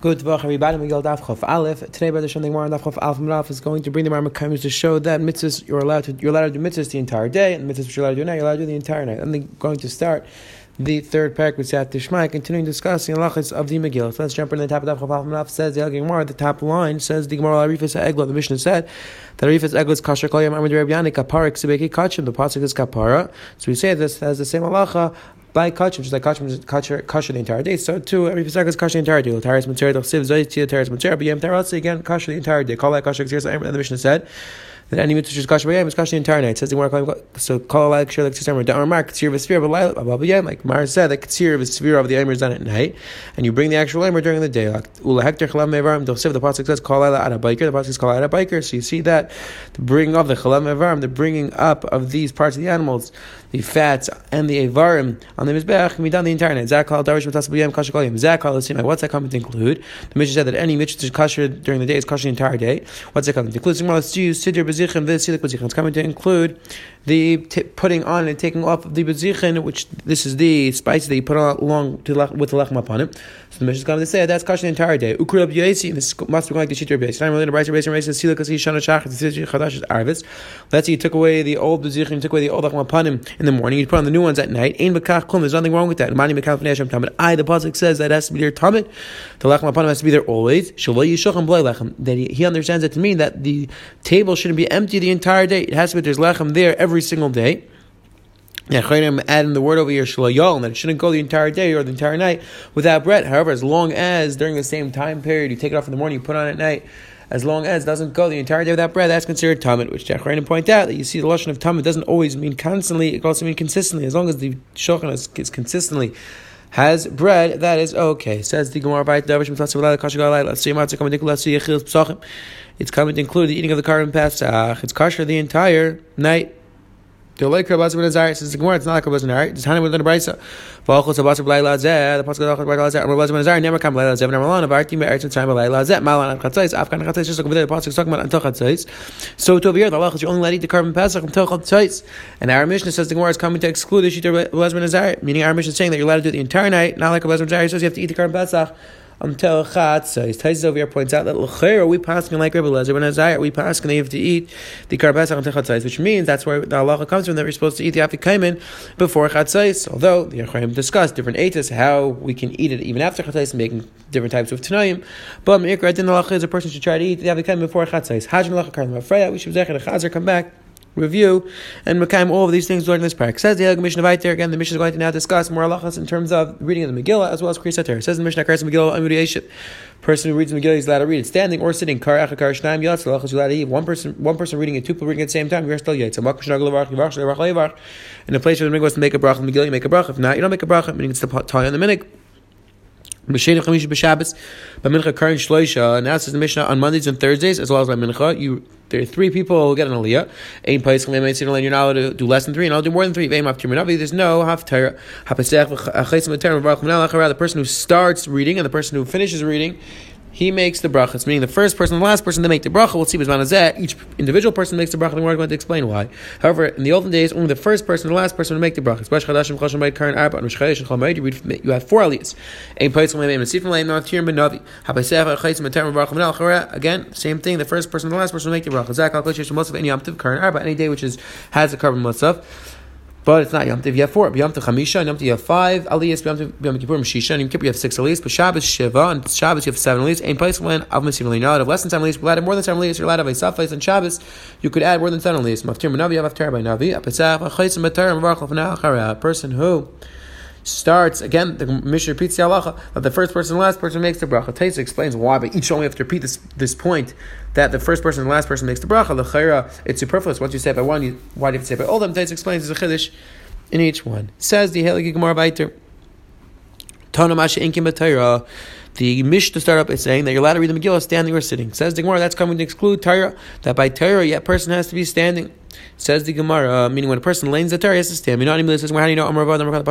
Good Tavach, everybody. Daf Chof Aleph. Today, Brother Shem Gemara Daf Chof Aleph Raf is going to bring the Rambam to show that mitzvahs you're allowed to you're allowed to do mitzvahs the entire day, and mitzvahs which you're allowed to do now you're allowed to do the entire night. And they're going to start the third parak with Sat Tishmai, continuing discussing halachas of the Megillah. So let's jump in the top of Daf Chof Aleph Raf says the Gemara. The top line says the Gemara Arifas Egla. The Mishnah said that Arifas Egla is kasher kol yam amid Rabbi Yanik kaparik kachim. The pasuk is kapara. So we say this has the same halacha by kachim, just like kachim is kasher the entire day. So too, every pesach is kasher the entire day. Taris material, siv zoyt, taris material, but yem taras again kasher the entire day. Call that kasher. And the Mishnah said that any mitzvah is kasher b'yam is kasher the entire night. It says the Gemara, so call like shir like tzir down mark katsir v'svir b'layla like Mar said that katsir v'svir of the aimer is done at night, and you bring the actual aimer during the day. Ula hekter chalam mevarim dosiv. The pasuk says call out a biker. The pasuk says call out a biker. So you see that the bringing of the chalam mevarim, the bringing up of these parts of the animals, the fats and the avarim on the mizbeach can be done the entire night. Zakal darish v'tas b'yam kasher kolim. Zakal is What's that coming to include? The Mishnah said that any mitzvah is kasher during the day is kasher the entire day. What's that coming to include? Let's use siddur bezichem v'silik bezichem. It's coming to include the t- putting on and taking off of the bezichin, which this is the spice that you put on along to lech, with the lechem upon it. So the Mishnah is going to say that's kasher the entire day. Ukur Rabbi this must be going like the Shitr Beis. I'm really the Brayser Beis and Sila Kasi Shana Shach, the Tzitzi Chadash is Arvis. Let's say you took away the old bezichin, took away the old lechem upon him in the morning, you put on the new ones at night. Klum. There's nothing wrong with that. Mani. I, the pasuk says that has to be there tamid. The lechem upon him has to be there always. That he, understands it to mean that the table shouldn't be empty the entire day. It has to be there's lechem there every single day. Yeah, I'm adding the word over here, shalayol, that it shouldn't go the entire day or the entire night without bread. However, as long as during the same time period you take it off in the morning, you put on at night, as long as it doesn't go the entire day without bread, that's considered tamid. Which Jachranim point out that you see the lashon of tamid doesn't always mean constantly; it also mean consistently. As long as the shulchan is, is consistently has bread, that is okay. Says the Gemara by It's coming to include the eating of the korban pesach. It's kosher the entire night. The like Rabbi Ben Azar says Gemara. It's not like Rabbi Ben Azar. It's Hanim with the Brisa. V'achol sabas B'layla Zeh. The pasuk B'layla B'layla Zeh. Rabbi Ben Azar never come B'layla Zeh. Never Malon. Avarti Me'eretz Mitzrayim B'layla Zeh. Malan Chatzais. Afghan Chatzais. Just like over the pasuk is talking about Antoch Chatzais. So to over here, the Allah is you only let eat the korban pesach Antoch Chatzais. And our Mishnah says the Gemara is coming to exclude the Shita Rabbi Ben Azar. Meaning our Mishnah is saying that you're allowed to do it the entire night. Not like Rabbi Ben Azar says you have to eat the korban pesach until chatzos. Taisus over here points out that l'chayr we passing like Rabbi Lezer when Azayah we passing they have to eat the karbasach until chatzos, which means that's where the halacha comes from that we're supposed to eat the afikoman before chatzos. Although the Achayim discussed different etas how we can eat it even after chatzos, making different types of tanayim. But meikra din halacha is a person should try to eat the afikoman before chatzos. Hajim halacha karma afreya. We should zecher the chazer come back review and Mekayim all of these things during this parak. Says the Elag Mishnah there again. The Mishnah is going to now discuss more halachas in terms of reading of the Megillah as well as Krisater. It says the Mishnah, Karas Megillah Amudiyashit. Person who reads the Megillah is allowed to read it standing or sitting. Kar Echa Kar Shnaim Yatz halachas allowed to eat. One person, one person reading it, two people reading it at the same time. You're still Yatz. In the place where the Megillah was to make a bracha, the Megillah you make a bracha. If not, you don't make a bracha. Meaning it's the tie on the minig. B'Sheni Chamish b'Shabbos, b'Mincha Karin Shloisha. Now says the Mishnah on Mondays and Thursdays, as well as by Mincha. You there are three people who get an aliyah. Ein place you're not allowed to do less than three, and I'll do more than three. There's no haftar. The person who starts reading and the person who finishes reading he makes the brachas, meaning the first person and the last person to make the bracha. We'll see each individual person makes the bracha, and we're going to explain why. However, in the olden days, only the first person and the last person to make the brachas. You have four aliyahs. Again, same thing. The first person and the last person to make the bracha. Any day which is has a korban musaf. But it's not Yom Tov. You have four. Yom Tov Chamisha, Yom Tov you have five aliyahs. Yom Tov Yom Kippur Yom Kippur you have six aliyahs. But Shabbos Shiva, and Shabbos you have seven aliyahs. Ain't place when Av Misim Aliyah. Now, less than seven you're allowed more than seven aliyahs. You're allowed to have a Safais and Shabbos. You could add more than seven aliyahs. Maftir Manavi, you by Navi. A Pesach, a and Baruch A person who starts again. The Mishnah repeats the halacha that the first person and last person makes the bracha. Taisa explains why, but each only have to repeat this this point that the first person and the last person makes the bracha. The chayra it's superfluous. Once you say it by one, you, why do you have to say it by all them? Taisa explains there's a chiddush in each one. Says the Helig Gemara Baiter. Tanamasha Inkim The Mishnah start up is saying that you're allowed to read the Megillah standing or sitting. Says the Gemara, that's coming to exclude Torah, that by Torah, yet person has to be standing. Says the Gemara, uh, meaning when a person lanes the Torah, he has to stand. Minani Milah says, how do you know Amrava, the Baruch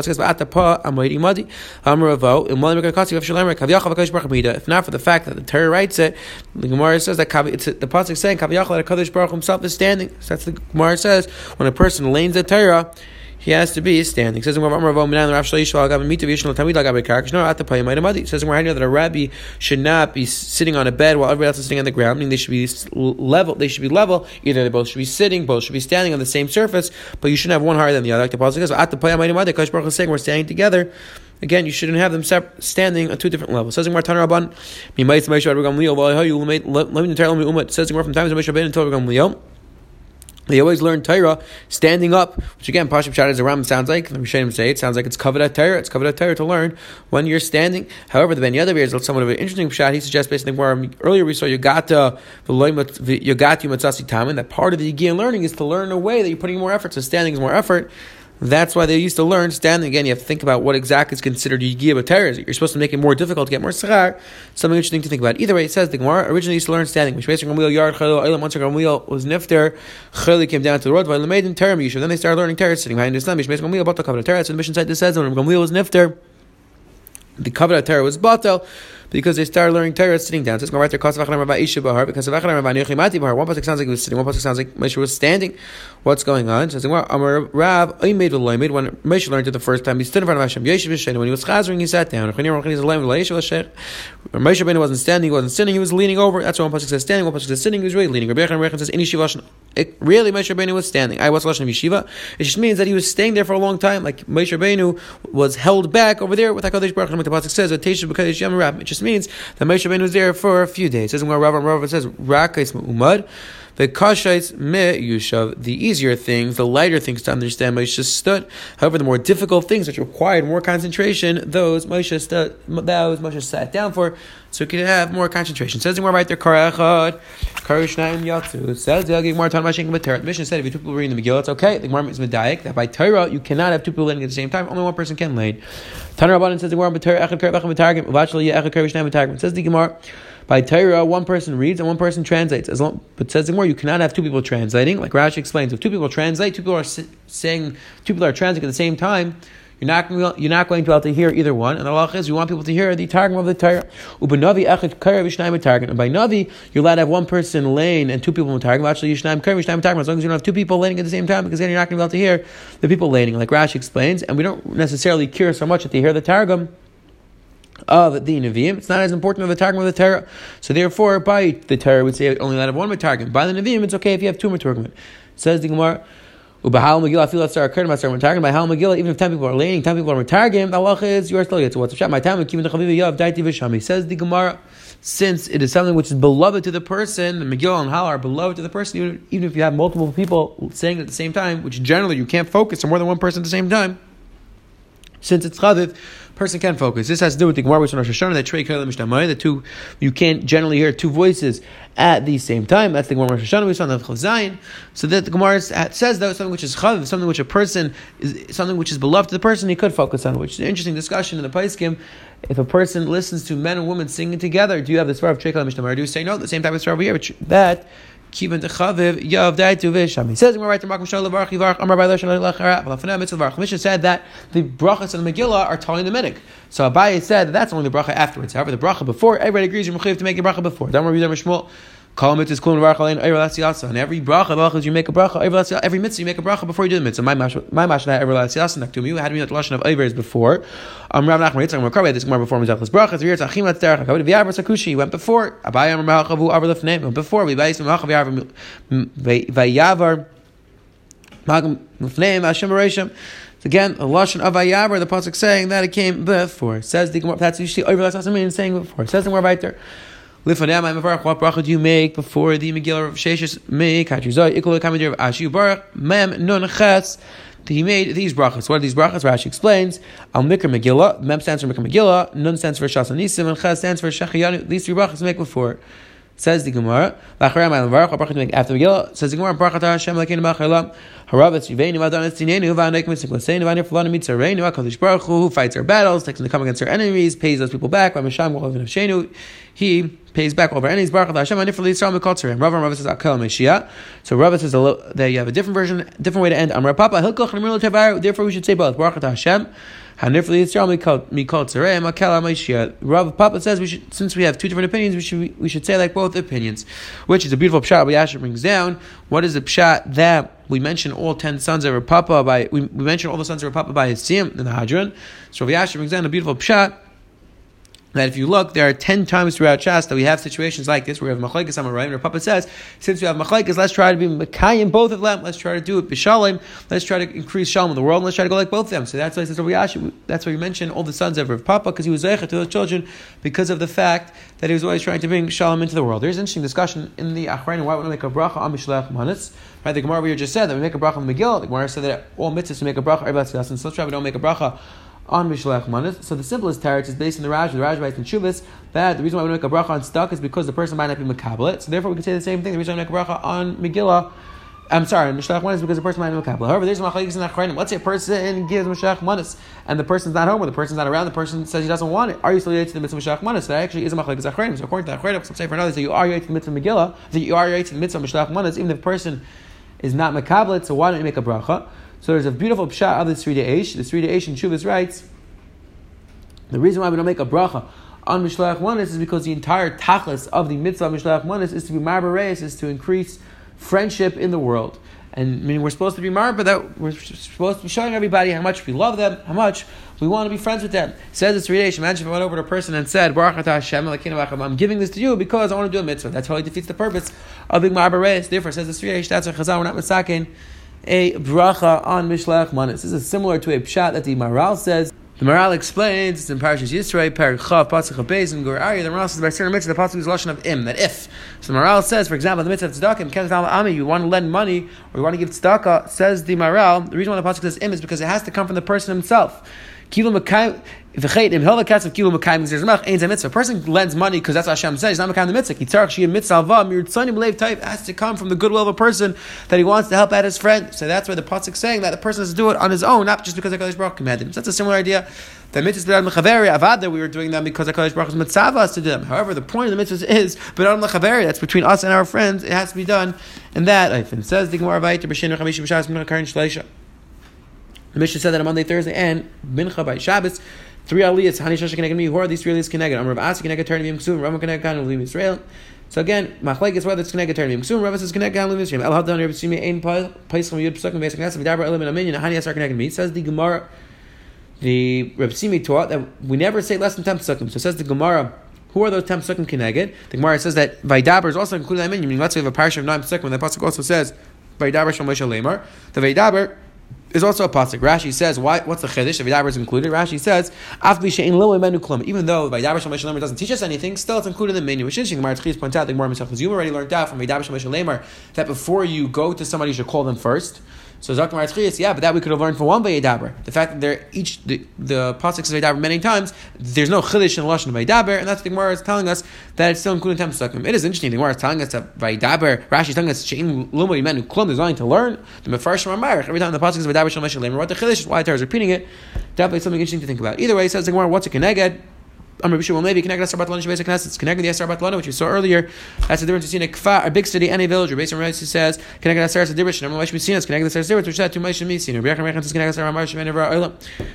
If not for the fact that the Torah writes it, the Gemara says that it's, the Pasuk saying, Kavyachal, that Kadosh Baruch himself is standing. So that's the Gemara says, when a person lanes the Torah, he has to be standing. Says says that a rabbi should not be sitting on a bed while everybody else is sitting on the ground. Meaning they should be level. They should be level. Either they both should be sitting, both should be standing on the same surface, but you shouldn't have one higher than the other. Like the pasuk at the is saying we're standing together. Again, you shouldn't have them separate, standing on two different levels. Says in Martan Rabban, Mimayt Moshe Let me tell you, It says in from times Moshe Ben until Gamliel. They always learn Torah standing up, which again, Pashim Shad is a Ram sounds like. let The Mishanim say it sounds like it's covered at Torah. It's covered at Torah to learn when you're standing. However, the Ben Yadav is somewhat of an interesting shot. He suggests basically where earlier we saw Yogata, Yogati Matzasi Tamin, that part of the Yigian learning is to learn a way that you're putting more effort. So standing is more effort. That's why they used to learn standing. Again, you have to think about what exactly is considered yigiyah b'teres. You're supposed to make it more difficult to get more schar. Something interesting to think about. Either way, it says the Gemara originally used to learn standing. Which once wheel was nifter, chayil came down to the road. While made in terem. Then they started learning teres sitting behind Islam. Basically, wheel bottle covered teres. So the mission site this says when wheel was nifter, the covered teres was bottle because they started learning Torah sitting down. So it's going right there. Because one pasuk sounds like he was sitting, one pasuk sounds like Moshe was standing. What's going on? So Amar Rav, made the When Moshe learned it the first time, he stood in front of Hashem. When he was chazering, he sat down. Moshe Rabbeinu wasn't standing, he wasn't sitting, he was leaning over. That's why one pasuk says standing, one pasuk says sitting, he was really leaning. Rabbi Yochanan says, it, really, Moshe Rabbeinu was standing. I was lashon yeshiva. It just means that he was staying there for a long time. Like Moshe Rabbeinu was held back over there with Hakadosh Baruch Hu. The pasuk says, "It just means that Moshe Rabbeinu was there for a few days. Says where Rav Rav says Rakais Umad. The kashais me yushav, the easier things, the lighter things to understand, Moshe stood. However, the more difficult things which required more concentration, those Moshe stood, those Moshe sat down for, so he could have more concentration. Says the more right there, Karachad, Karishnayim Yatsu. Says the Gemara Tan Mashing The mission said if you two people reading the Megillah, it's okay. The Gemara is medayik that by Torah you cannot have two people learning at the same time. Only one person can lead. Tanur Rabbanan says the Gemara B'Torah Echad Kerech B'Targim. Uvachli Echad Karishnayim B'Targim. Says the Gemara. By Torah, one person reads and one person translates. As long, but says more you cannot have two people translating. Like Rashi explains, if two people translate, two people are saying, two people are translating at the same time. You're not, you're not going to be able to hear either one. And the law is you want people to hear the targum of the Torah. And by Navi, you're allowed to have one person laying and two people in targum. Actually, As long as you don't have two people laying at the same time, because then you're not going to be able to hear the people laying, like Rashi explains. And we don't necessarily care so much that they hear the targum of the Nevi'im. It's not as important of the Targum of the Torah. So therefore, by the Torah, we say only that of one Targum. By the Nevi'im, it's okay if you have two Targum. Says the Gemara. Ubahal Megillah, I feel that's our curtain master Targum. By Hal Megillah, even if ten people are leaning, ten people are Targum, the Allah is yours still. So what's the shot? My time, Kim the Chaviv Yav, Daiti Vishami. Says the Gemara since it is something which is beloved to the person, the Megillah and Hal are beloved to the person, even, even if you have multiple people saying it at the same time, which generally you can't focus on more than one person at the same time. Since it's chaviv, person can focus. This has to do with the Gemara which Rosh Hashanah Trey the two you can't generally hear two voices at the same time. That's the Gemara Rosh Hashanah we saw the Chav So that the Gemara says that something which is chaviv, something which a person is something which is beloved to the person, he could focus on. Which is an interesting discussion in the Paiskim. If a person listens to men and women singing together, do you have the svar of Trey Mishnah? Do you say no? The same type of svar over here, which that Kivan Techaviv Yav Daitu Visham. He says in right to Makom Shalom Baruch Yivarach Amar Bay Lashon Lachara V'Lafnei Mitzvah Baruch. Mishnah said that the brachas of the Megillah are telling the minik. So Abaye said that that's only the bracha afterwards. However, the bracha before everybody agrees you're mechayiv to make a bracha before. Don't worry, Shmuel. Call mitzvahs kulin varach alein ever And every bracha brachas you make a bracha ever Every mitzvah you make a bracha before you do the mitzvah. My mash my mash that ever lasiasa naktum. You had me at lashon of ever before. Um Rav Nachman Yitzchak Makar this more before mizachas bracha. Three years achim at derech. Kavod v'yavar sakushi went before. Abayam Rav Avar lefnei before we bayis Machav Yavar Vayavar Magam lefnei Hashem Risham. Again, a lashon of Ayavar, the pasuk saying that it came before. Says the Gemara. That's usually over. That's mean saying before. Says the Gemara right there. Lifanei my mevarach. What bracha do you make before the Megillah of Sheshes? Make hatrizai ikol kamadir of Ashi Baruch Mem Nun Ches. He made these brachas. What are these brachas? Rashi explains. Al Mikra Megillah. Mem stands for Mikra Megillah. Nun stands for Shas Anisim. And Ches stands for Shechayanu. These three brachas make before. Says the Gemara, after Megillah, says the Gemara, Baruch Hashem Lakeinu B'Chalam, Haravetz Yiveinu Adonis Tinenu V'Anek Mitzvah L'Seinu V'Anir Fulani Mitzareinu HaKadosh Baruch Hu, who fights our battles, takes them to come against our enemies, pays those people back, V'Misham G'Olav V'Nafshenu, he pays back our enemies, Baruch Hashem Anir Fulani Yisrael Mekotzerim. Rav Rav says Akel Meshia. So Rav says that you have a different version, different way to end. Amar Papa Hilkoch Therefore we should say both. Baruch Hashem Rav Papa says we should, since we have two different opinions, we should we should say like both opinions, which is a beautiful pshat. We actually brings down what is the pshat that we mentioned all ten sons of Rav Papa by we, we mentioned all the sons of Rav Papa by his in the Hadran. So Rav brings down a beautiful pshat that if you look, there are ten times throughout Shas that we have situations like this where we have machlekes. And our Papa says, since we have machlekes, let's try to be mekayim both of them. Let's try to do it b'shalom. Let's try to increase shalom in the world. Let's try to go like both of them. So that's why says That's why we mentioned all the sons of Rav Papa because he was zeicha to those children because of the fact that he was always trying to bring shalom into the world. There's an interesting discussion in the Achrein why we make a bracha on mishlech manis. Right, the Gemara we just said that we make a bracha on Megillah. The Gemara said that all mitzvahs we make a bracha. So let's try we don't make a bracha on Mishlech Manis. So the simplest tarot is based on the Raj. The Raj writes in Shuvas that the reason why we make a bracha on stuck is because the person might not be Makablet. So therefore we can say the same thing. The reason why we make a bracha on Megillah I'm sorry, Mishlech Manis because the person might not be Makabel. However, there's Machlekes in Achronim. Let's say a person gives Mishlech Manis and the person's not home or the person's not around, the person says he doesn't want it. Are you still related to the mitzvah Mishlech Manis? That actually is a Machlekes Achronim. So according to Achronim, some say for another, so you are related to the mitzvah Megillah, that you are related to the mitzvah Mishlech Manis, even if the person is not Makablet, so why don't you make a bracha? So there's a beautiful pshat of the Sridei Eish. The Sridei Eish in Shuvas writes, the reason why we don't make a bracha on Mishlach Manis is because the entire tachlis of the mitzvah Mishlach Manis is to be marbareis, is to increase friendship in the world. And I mean, we're supposed to be mar, but that we're supposed to be showing everybody how much we love them, how much we want to be friends with them. Says it's Ridesh. Imagine if I went over to a person and said, Hashem, I'm giving this to you because I want to do a mitzvah. That totally defeats the purpose of being marbareis. Therefore, says it's Ridesh. That's a chazal. We're not misakin a bracha on Mishlach Manis. This is similar to a pshat that the Maharal says. The Maharal explains it's in Parashas Yisrael, Parak Chav, Pasuk Beis, and Gur Aryeh. The Maharal says by certain mitzvah, the pasuk is lashon of im. That if so, the Maharal says, for example, the mitzvah of tzedakah, Ketzal Ami, you want to lend money or you want to give tzedakah, says the Maharal. The reason why the pasuk says im is because it has to come from the person himself. Kilu a person lends money because that's what Hashem says. He's not the mitzvah. Mitzvah has to come from the goodwill of a person that he wants to help out his friend. So that's why the pasuk saying that the person has to do it on his own, not just because Hakadosh Baruch commanded him. So that's a similar idea. The mitzvahs mechaveri avada we were doing them because Hakadosh Baruch mitzvah us to do them. However, the point of the mitzvahs is but on mechaveri that's between us and our friends. It has to be done, and that it says the Gemara Vayit B'Shin Chamish B'Shas. The Mishnah said that on Monday, Thursday, and Mincha by Shabbos. Three aliyahs, Hani Shasha Keneged Me, who are these three aliyahs Keneged? I'm Rav Asi Keneged Turn Yim Ksum, Rav Keneged Kan Leave Israel. So again, Machlek is whether it's Keneged Turn Yim Ksum, Rav says Keneged Kan Leave Israel. El Haddan Rav Simi Ein Pais From Yud Pesukim Beis Knesset Vidaber Elim and Amin, Hani Asar Keneged Me. Says the Gemara, the Rav Simi taught that we never say less than 10 Pesukim. So says the Gemara, who are those 10 Pesukim Keneged? The Gemara says that Vidaber is also included in meaning let's say we have a parish of 9 Pesukim, and the Pasuk also says Vidaber Shal Moshe. The Vidaber is also a pasuk. Rashi says, why, what's the chiddush? The Vidaber is included. Rashi says, even though Vidaber Shal Moshe doesn't teach us anything, still it's included in the menu. Which is interesting. Martzchis points out, the Gemara You already learned out from Vidaber Shal Moshe that before you go to somebody, you should call them first. So Zakar Marzchias, yeah, but that we could have learned from one Vayedaber. The fact that they're each the the pasuk says Vayedaber many times, there's no chiddush in the lashon of Vayedaber, and that's the Gemara is telling us that it's still including ten pesukim. It is interesting. The Gemara is telling us that Vayedaber, Rashi is telling us shein lumo yimenu klum. There's nothing to learn. The mefarshim are Every time the pasuk says Vayedaber shel meshalim, what the chiddush is why the is repeating it. Definitely something interesting to think about. Either way, says the Gemara, what's a keneged? I'm Rabbi Shimon Levi, connected Batlana Shabbat Knesset. It's the Asar Batlana, which we saw earlier. That's the difference between a kfar, a big city, and a village. Based on Rashi says, connected Asar Sadibrish, and Amash Misinas, connected Asar Sadibrish, which said to Moshe Misin. Rabbi Yechon Mechan says, connected Asar Amash, and Nevra Olam.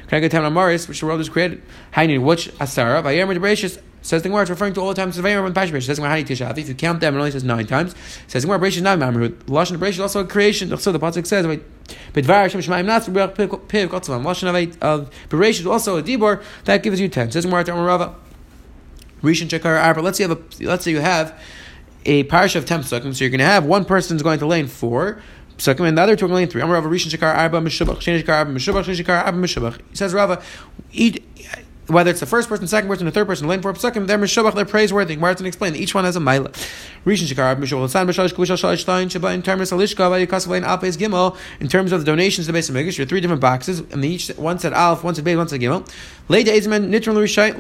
Connected Tam Amaris, which the world is created. Hainin, which Asara, Vayer Medrashis, Says the Gemara, it's referring to all the times and Pashbish. Says Gemara, Hani Tisha If you count them, it only says nine times. Says Gemara, Bresh is not Mamrud. Lashon Bresh is also a creation. So the Pasuk says, Bidvar Hashem Shemaim Nas, Piv Kotzavam. Lashon of Beresh is also a Dibor. That gives you ten. Says the Gemara, Rava. Rishon Shekar Arba. Let's say you have a, let's say you have a parish of ten psukim, so you're going to have one person is going to lane four psukim, and the other two are going lane three. Amar Rava Rishon Shekar Arba Meshubach, Shen Shekar Arba Meshubach, Shen Shekar Arba Meshubach. He says Rava, eat whether it's the first person, second person, the third person, lane for psukim, they're mishubach, they're praiseworthy. Martin explained each one has a mila. Rishon shikar mishubach l'san b'shalish kushal shalish shtain sheba in terms of alishka v'yikasav lein alpes gimel. In terms of the donations to the base of Megish, there are three different boxes, and each one said alf, one said beis, one said gimel. Leida ezman nitron rishon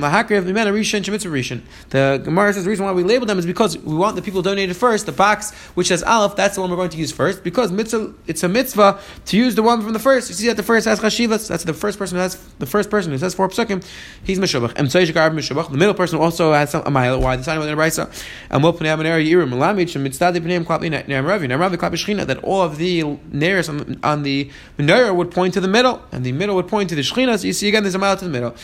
lahakriv v'mena rishon shemitzvah rishon. The Gemara says the reason why we label them is because we want the people donated first. The box which says alf, that's the one we're going to use first because mitzvah, it's a mitzvah to use the one from the first. You see that the first has chashivas. That's the first person who has the first person who says four psukim he's Meshabach. And The middle person also has some a mile. Why? The sign of the Raisa. And we'll put a banner in the room. The middle that all of the nairs on, on the menorah would point to the middle, and the middle would point to the Shechina. So you see again, there's a mile to the middle.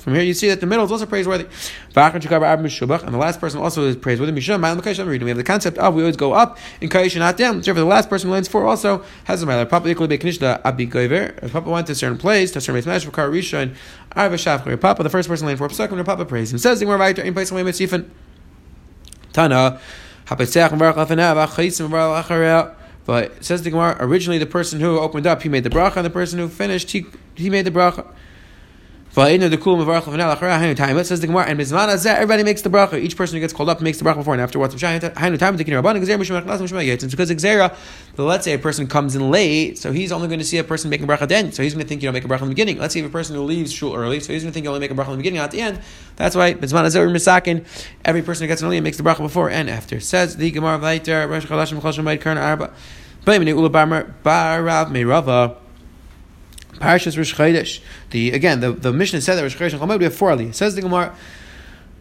From here, you see that the middle is also praiseworthy. And the last person also is praiseworthy. We have the concept of we always go up in Kaish and not down. Therefore, the last person who lands four also has a mile. Papa went to a certain place, to a certain place, Papa, the first person landed four psukim, Papa praised him. Says the Gemara, in place of Sifan. Tana, but says the Gemara, originally the person who opened up, he made the bracha, and the person who finished, he, he made the bracha. Says the Gemara, and Mizvana Za everybody makes the bracha. Each person who gets called up makes the bracha before and afterwards. It's because Xera, let's say a person comes in late, so he's only going to see a person making bracha then. So he's going to think you don't make a bracha in the beginning. Let's say if a person who leaves shul early, so he's going to think you only make a bracha in the beginning, at the end. That's why Mizman Azera Misakin, every person who gets in early makes the bracha before and after. Says the Gemara, Shemayit Karna Arba. Barav Meirava. Parashas Rosh Chodesh. The again, the, the Mishnah said that Rosh Chodesh and we have four aliyah. Says the Gemara.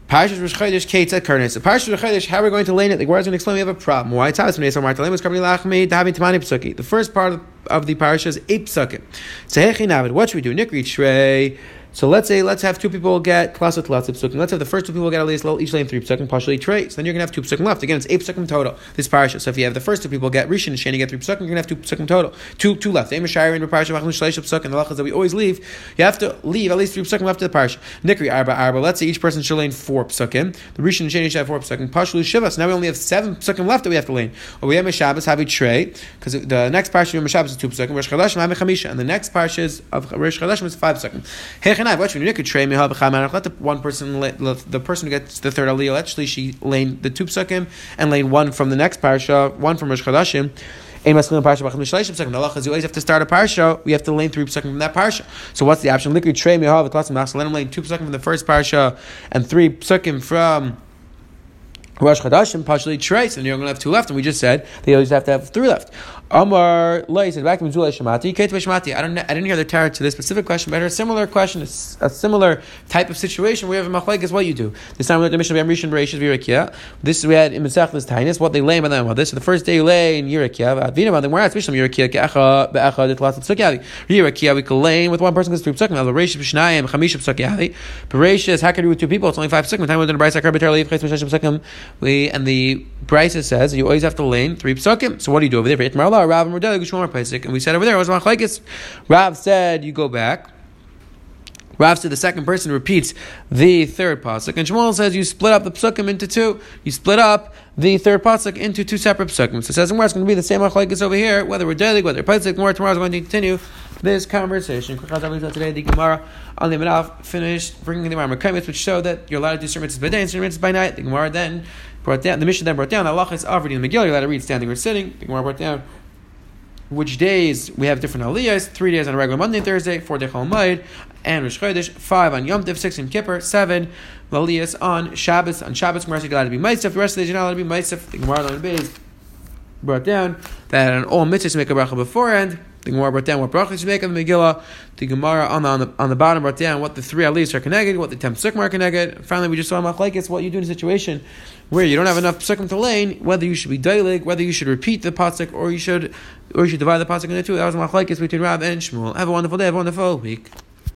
Parashas Rosh Chodesh Kate at Karnes. Parashas Rosh Chodesh, how are we going to lane it? The Gemara is going to explain we have a problem. Why? It's when so Marta was coming lachmi davin tamani psuki. The first part of, the parasha is eight psukim. So hechin what should we do? Nikri shrei. So let's say let's have two people get klasa tlatz psukim. Let's have the first two people get at least each lane three psukim, partially traits. Then you're gonna have two psukim left. Again, it's eight psukim total. This parasha. So if you have the first two people get rishon and shani get three psukim, you're gonna have two psukim total. Two two left. Aim shire in parasha machlin shleish psukim. The lachas that we always leave. You have to leave at least three psukim left to the parasha. Nikri arba arba. Let's say each person should lane four psukim. The rishon and shani should have four psukim. Partially shivas. Now we only have seven psukim left that we have to lane. Or we have a Shabbos have a tray because the next parasha of Shabbos is two psukim. Rosh Chodeshim have a chamisha, and the next parasha of Rosh Chodeshim is five psukim. Let the one person, the person who gets the third aliyah, actually she lane the two psukim and lane one from the next parsha, one from Rosh Chodashim. You always have to start a parsha. We have to lane three psukim from that parsha. So what's the option? Tray mihav Let him lane two psukim from the first parsha and three psukim from Rosh Chodashim, partially trace, and you're going to have two left. And we just said they always have to have three left. Amar Lay said back to Shemati, Kate Shemati. I don't I didn't hear the tarot to this specific question, but a similar question, a similar type of situation. We have a machlek is what you do. This time we had the mission of Rishon Bereshit Virakia. This we had in Mesach this Tainis, what they lay by them this. So the first day you lay in Yirakia, Advina about them where at Mishlam Yirakia Kecha Be'echa the Tlat Psukyali. Yirakia we can lay with one person because three psukim. Now the Reish B'Shnayim Chamisha Psukyali. Bereshit how can you with two people? It's only five psukim. Time we did a brayse arbitrarily if psukim. We and the brayse says you always have to lane three psukim. So what do you do over there? Rav and we said over there was. Rav said you go back. Rav said the second person repeats the third pasuk, and Shmuel says you split up the psukim into two. You split up the third pasuk into two separate psukim. So it says, and it's going to be the same machlekes over here, whether we're daily, whether pasuk. More tomorrow is going to continue this conversation. Today, the Gemara on the Menaf finished bringing the Gemara which show that you're allowed to do certain mitzvahs by day and by night. The Gemara then brought down the mission then brought down Allah is already in the Megillah. You're allowed to read standing or sitting. The Gemara brought down which days we have different aliyahs, three days on a regular Monday Thursday, four day Chol and Rosh Chodesh, five on Yom Tov, six in Kippur, seven aliyahs on Shabbos. On Shabbos, Gemara is allowed to be Ma'asef, the rest of the days you're not allowed to be Ma'asef. The Gemara on the brought down that on all mitzvahs make a bracha beforehand. The Gemara brought down what brachas you make on the Megillah. The Gemara on the, on the, on the bottom brought down what the three aliyahs are connected, what the ten psukim are connected. Finally, we just saw machlekes what you do in a situation where you don't have enough psukim to lane, whether you should be daily, whether you should repeat the pasuk, or you should or you should divide the pasuk into two. That was machlekes between Rab and Shmuel. Have a wonderful day. Have a wonderful week.